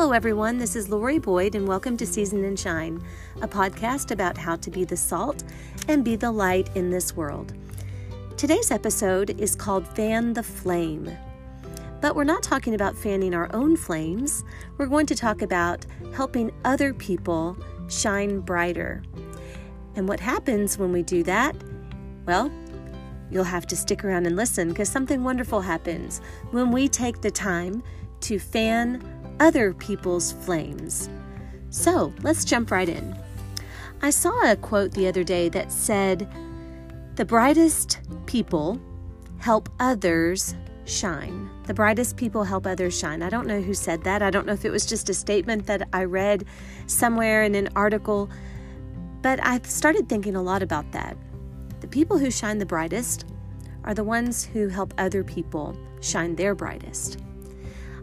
Hello, everyone. This is Lori Boyd, and welcome to Season and Shine, a podcast about how to be the salt and be the light in this world. Today's episode is called Fan the Flame. But we're not talking about fanning our own flames. We're going to talk about helping other people shine brighter. And what happens when we do that? Well, you'll have to stick around and listen because something wonderful happens when we take the time to fan other people's flames. So let's jump right in. I saw a quote the other day that said, The brightest people help others shine. The brightest people help others shine. I don't know who said that. I don't know if it was just a statement that I read somewhere in an article, but I started thinking a lot about that. The people who shine the brightest are the ones who help other people shine their brightest.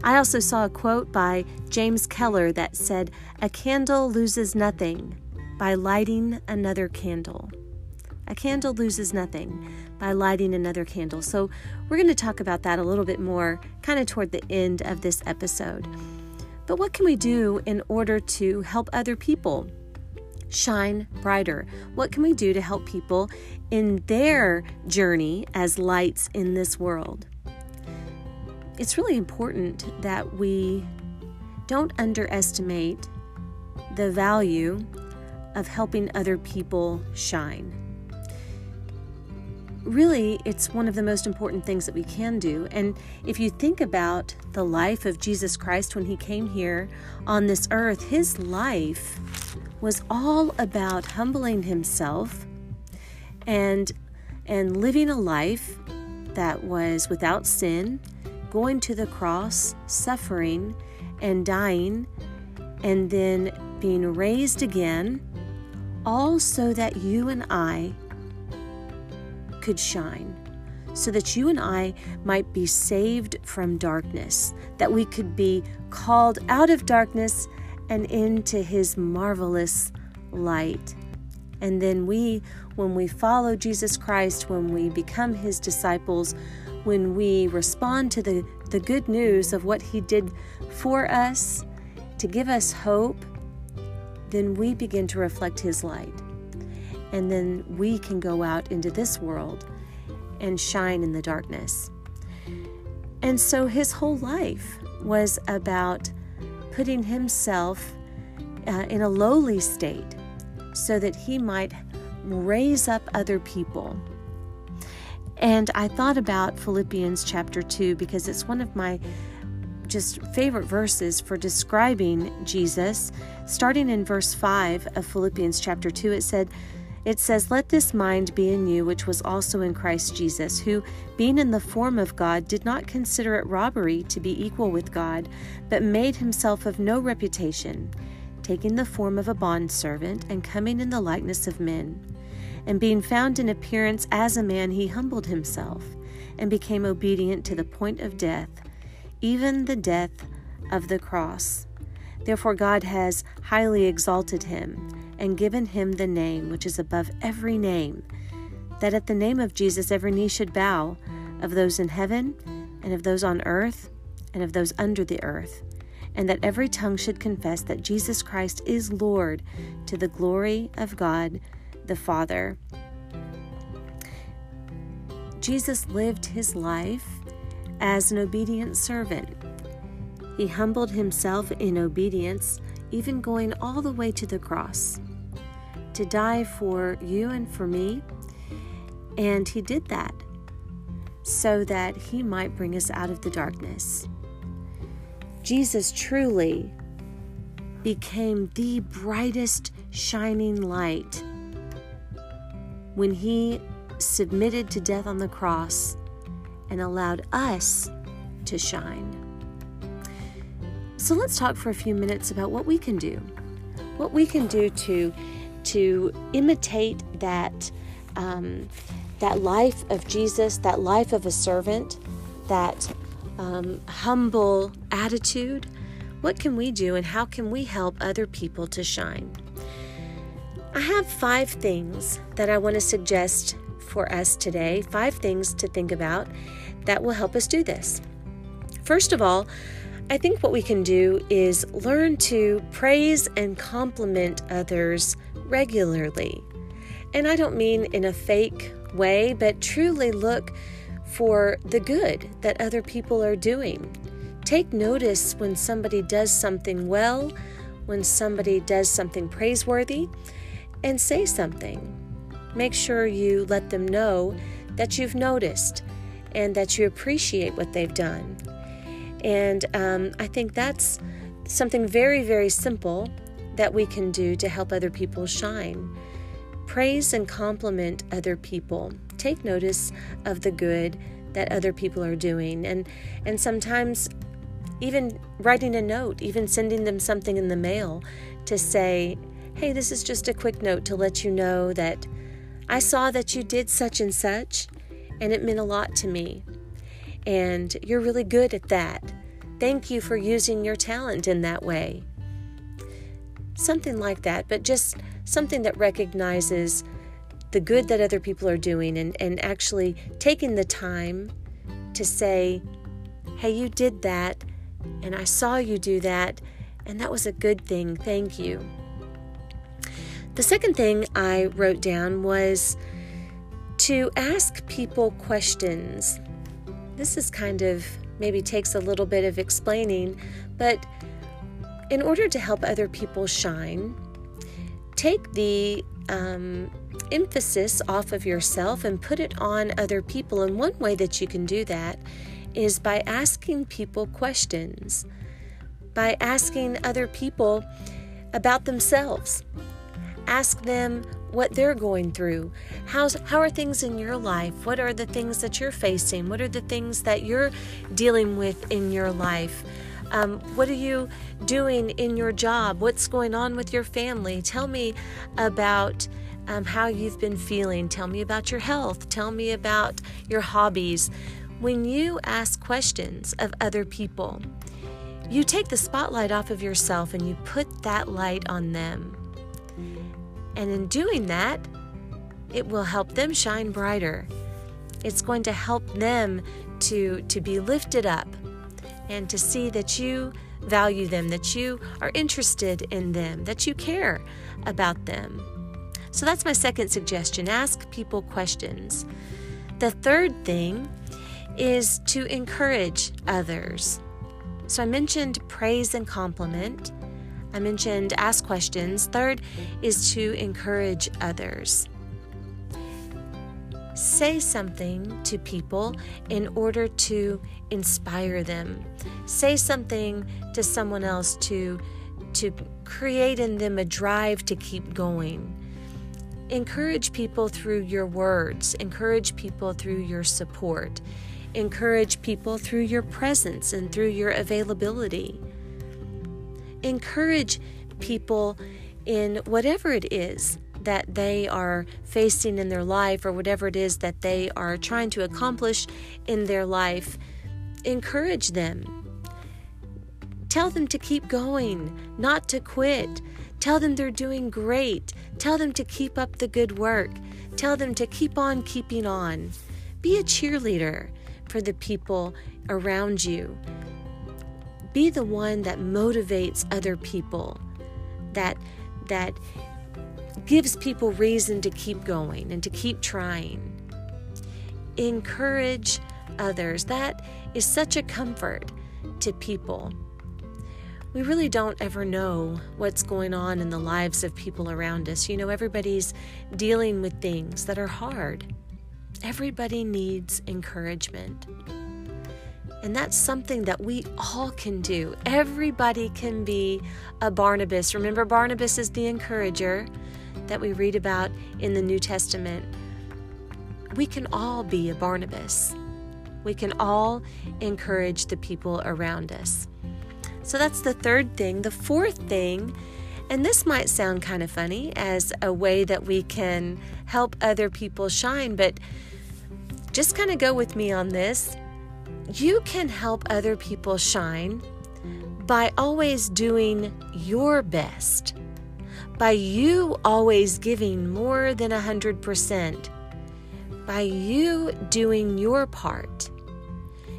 I also saw a quote by James Keller that said, A candle loses nothing by lighting another candle. A candle loses nothing by lighting another candle. So, we're going to talk about that a little bit more kind of toward the end of this episode. But what can we do in order to help other people shine brighter? What can we do to help people in their journey as lights in this world? It's really important that we don't underestimate the value of helping other people shine. Really, it's one of the most important things that we can do. And if you think about the life of Jesus Christ when he came here on this earth, his life was all about humbling himself and and living a life that was without sin, going to the cross, suffering and dying, and then being raised again, all so that you and I could shine, so that you and I might be saved from darkness, that we could be called out of darkness and into His marvelous light. And then we, when we follow Jesus Christ, when we become His disciples, when we respond to the, the good news of what He did for us to give us hope, then we begin to reflect His light. And then we can go out into this world and shine in the darkness. And so His whole life was about putting Himself uh, in a lowly state so that He might raise up other people and I thought about Philippians chapter 2 because it's one of my just favorite verses for describing Jesus. Starting in verse 5 of Philippians chapter 2, it said, it says, Let this mind be in you, which was also in Christ Jesus, who, being in the form of God, did not consider it robbery to be equal with God, but made himself of no reputation, taking the form of a bondservant and coming in the likeness of men. And being found in appearance as a man, he humbled himself and became obedient to the point of death, even the death of the cross. Therefore, God has highly exalted him and given him the name which is above every name, that at the name of Jesus every knee should bow, of those in heaven, and of those on earth, and of those under the earth, and that every tongue should confess that Jesus Christ is Lord to the glory of God the Father. Jesus lived his life as an obedient servant. He humbled himself in obedience, even going all the way to the cross to die for you and for me. And he did that so that he might bring us out of the darkness. Jesus truly became the brightest shining light when he submitted to death on the cross and allowed us to shine. So let's talk for a few minutes about what we can do. What we can do to to imitate that um, that life of Jesus, that life of a servant, that um, humble attitude. What can we do, and how can we help other people to shine? I have five things that I want to suggest for us today, five things to think about that will help us do this. First of all, I think what we can do is learn to praise and compliment others regularly. And I don't mean in a fake way, but truly look for the good that other people are doing. Take notice when somebody does something well, when somebody does something praiseworthy, and say something. Make sure you let them know that you've noticed and that you appreciate what they've done. And um, I think that's something very, very simple that we can do to help other people shine. Praise and compliment other people. Take notice of the good that other people are doing. And, and sometimes even writing a note, even sending them something in the mail to say, hey, this is just a quick note to let you know that I saw that you did such and such, and it meant a lot to me. And you're really good at that. Thank you for using your talent in that way. Something like that, but just something that recognizes the good that other people are doing and, and actually taking the time to say, hey, you did that, and I saw you do that, and that was a good thing. Thank you. The second thing I wrote down was to ask people questions. This is kind of maybe takes a little bit of explaining, but in order to help other people shine, take the um, emphasis off of yourself and put it on other people. And one way that you can do that is by asking people questions, by asking other people about themselves. Ask them what they're going through. How's, how are things in your life? What are the things that you're facing? What are the things that you're dealing with in your life? Um, what are you doing in your job? What's going on with your family? Tell me about um, how you've been feeling. Tell me about your health. Tell me about your hobbies. When you ask questions of other people, you take the spotlight off of yourself and you put that light on them. And in doing that, it will help them shine brighter. It's going to help them to, to be lifted up and to see that you value them, that you are interested in them, that you care about them. So that's my second suggestion ask people questions. The third thing is to encourage others. So I mentioned praise and compliment. I mentioned ask questions. Third is to encourage others. Say something to people in order to inspire them. Say something to someone else to, to create in them a drive to keep going. Encourage people through your words, encourage people through your support, encourage people through your presence and through your availability. Encourage people in whatever it is that they are facing in their life or whatever it is that they are trying to accomplish in their life, encourage them. Tell them to keep going, not to quit. Tell them they're doing great. Tell them to keep up the good work. Tell them to keep on keeping on. Be a cheerleader for the people around you. Be the one that motivates other people, that that gives people reason to keep going and to keep trying. Encourage others. That is such a comfort to people. We really don't ever know what's going on in the lives of people around us. You know, everybody's dealing with things that are hard. Everybody needs encouragement. And that's something that we all can do. Everybody can be a Barnabas. Remember, Barnabas is the encourager that we read about in the New Testament, we can all be a Barnabas. We can all encourage the people around us. So that's the third thing. The fourth thing, and this might sound kind of funny as a way that we can help other people shine, but just kind of go with me on this. You can help other people shine by always doing your best by you always giving more than 100%, by you doing your part,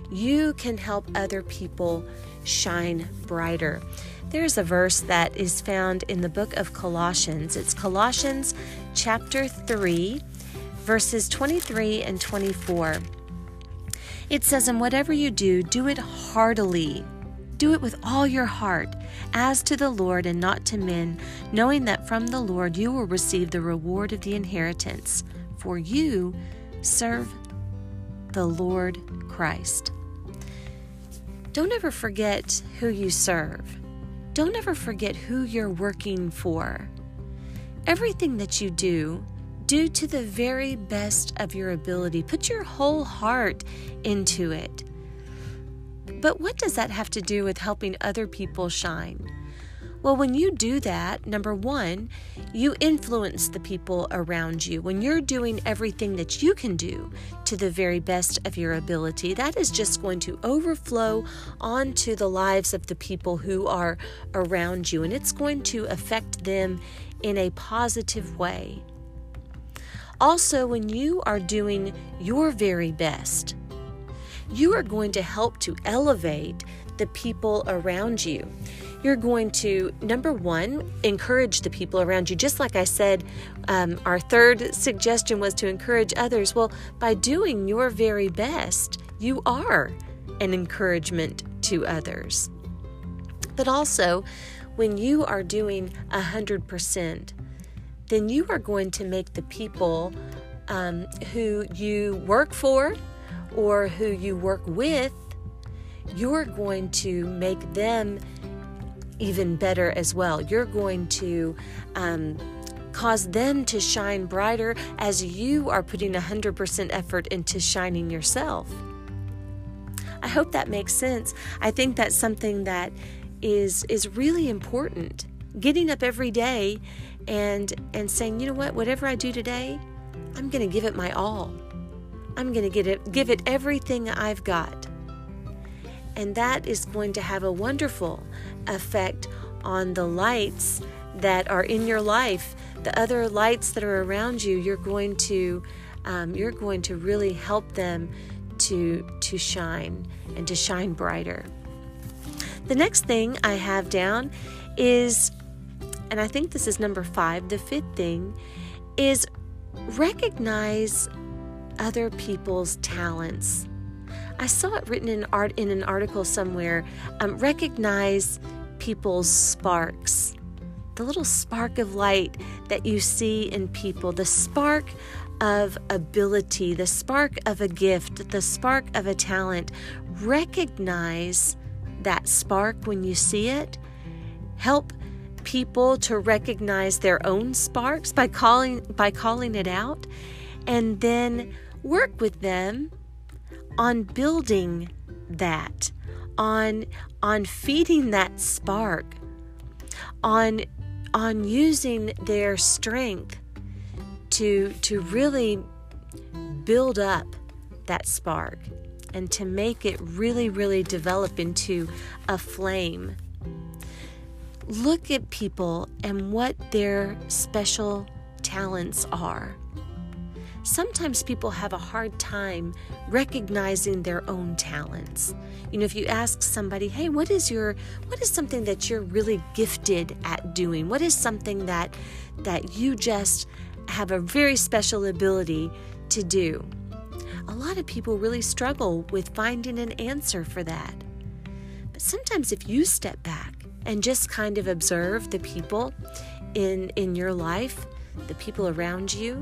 you can help other people shine brighter. There's a verse that is found in the book of Colossians. It's Colossians chapter 3, verses 23 and 24. It says, And whatever you do, do it heartily. Do it with all your heart, as to the Lord and not to men, knowing that from the Lord you will receive the reward of the inheritance. For you serve the Lord Christ. Don't ever forget who you serve. Don't ever forget who you're working for. Everything that you do, do to the very best of your ability. Put your whole heart into it. But what does that have to do with helping other people shine? Well, when you do that, number one, you influence the people around you. When you're doing everything that you can do to the very best of your ability, that is just going to overflow onto the lives of the people who are around you, and it's going to affect them in a positive way. Also, when you are doing your very best, you are going to help to elevate the people around you you're going to, number one, encourage the people around you. Just like I said, um, our third suggestion was to encourage others. Well, by doing your very best, you are an encouragement to others. But also, when you are doing a 100%, then you are going to make the people um, who you work for or who you work with, you're going to make them even better as well. You're going to um, cause them to shine brighter as you are putting 100% effort into shining yourself. I hope that makes sense. I think that's something that is is really important. Getting up every day and and saying, "You know what? Whatever I do today, I'm going to give it my all. I'm going to get it give it everything I've got." And that is going to have a wonderful effect on the lights that are in your life, the other lights that are around you. You're going to um, you're going to really help them to to shine and to shine brighter. The next thing I have down is, and I think this is number five. The fifth thing is recognize other people's talents. I saw it written in art in an article somewhere. Um, recognize people's sparks, the little spark of light that you see in people, the spark of ability, the spark of a gift, the spark of a talent. Recognize that spark when you see it. Help people to recognize their own sparks by calling by calling it out and then work with them on building that on on feeding that spark on on using their strength to to really build up that spark and to make it really really develop into a flame look at people and what their special talents are sometimes people have a hard time recognizing their own talents. You know, if you ask somebody, "Hey, what is your what is something that you're really gifted at doing? What is something that that you just have a very special ability to do?" A lot of people really struggle with finding an answer for that. But sometimes if you step back and just kind of observe the people in in your life, the people around you,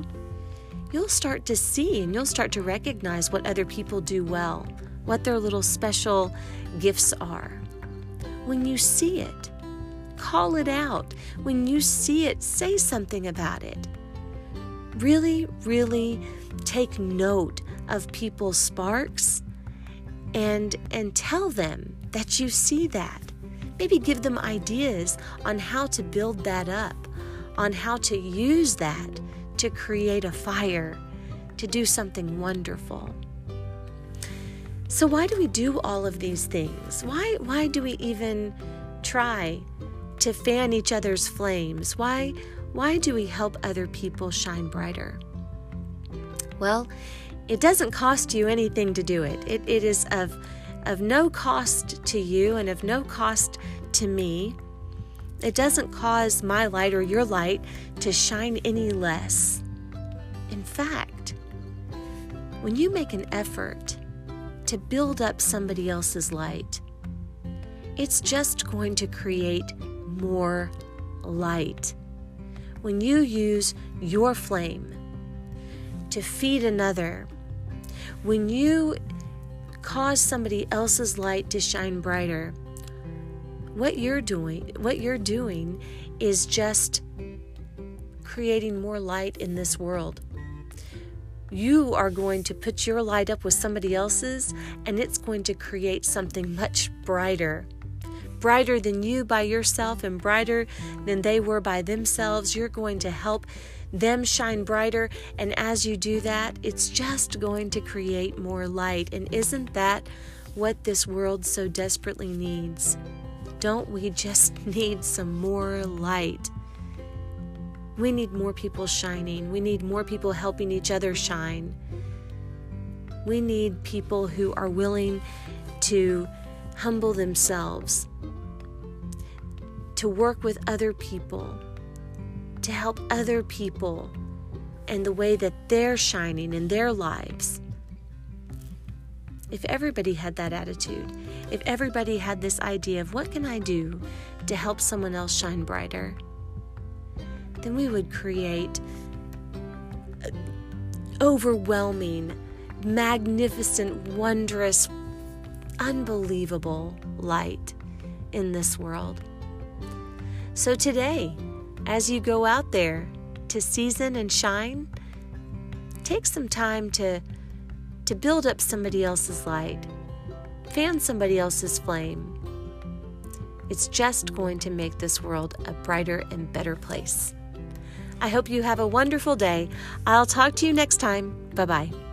you'll start to see and you'll start to recognize what other people do well, what their little special gifts are. When you see it, call it out. When you see it, say something about it. Really, really take note of people's sparks and and tell them that you see that. Maybe give them ideas on how to build that up, on how to use that to create a fire, to do something wonderful. So why do we do all of these things? Why why do we even try to fan each other's flames? Why why do we help other people shine brighter? Well, It doesn't cost you anything to do it. It, it is of, of no cost to you and of no cost to me. It doesn't cause my light or your light to shine any less. In fact, when you make an effort to build up somebody else's light, it's just going to create more light. When you use your flame to feed another, when you cause somebody else's light to shine brighter, what you're doing, what you're doing is just creating more light in this world. You are going to put your light up with somebody else's, and it's going to create something much brighter. Brighter than you by yourself, and brighter than they were by themselves. You're going to help them shine brighter. And as you do that, it's just going to create more light. And isn't that what this world so desperately needs? Don't we just need some more light? We need more people shining. We need more people helping each other shine. We need people who are willing to humble themselves, to work with other people, to help other people and the way that they're shining in their lives. If everybody had that attitude, if everybody had this idea of what can I do to help someone else shine brighter, then we would create overwhelming, magnificent, wondrous, unbelievable light in this world. So today, as you go out there to season and shine, take some time to to build up somebody else's light, fan somebody else's flame. It's just going to make this world a brighter and better place. I hope you have a wonderful day. I'll talk to you next time. Bye bye.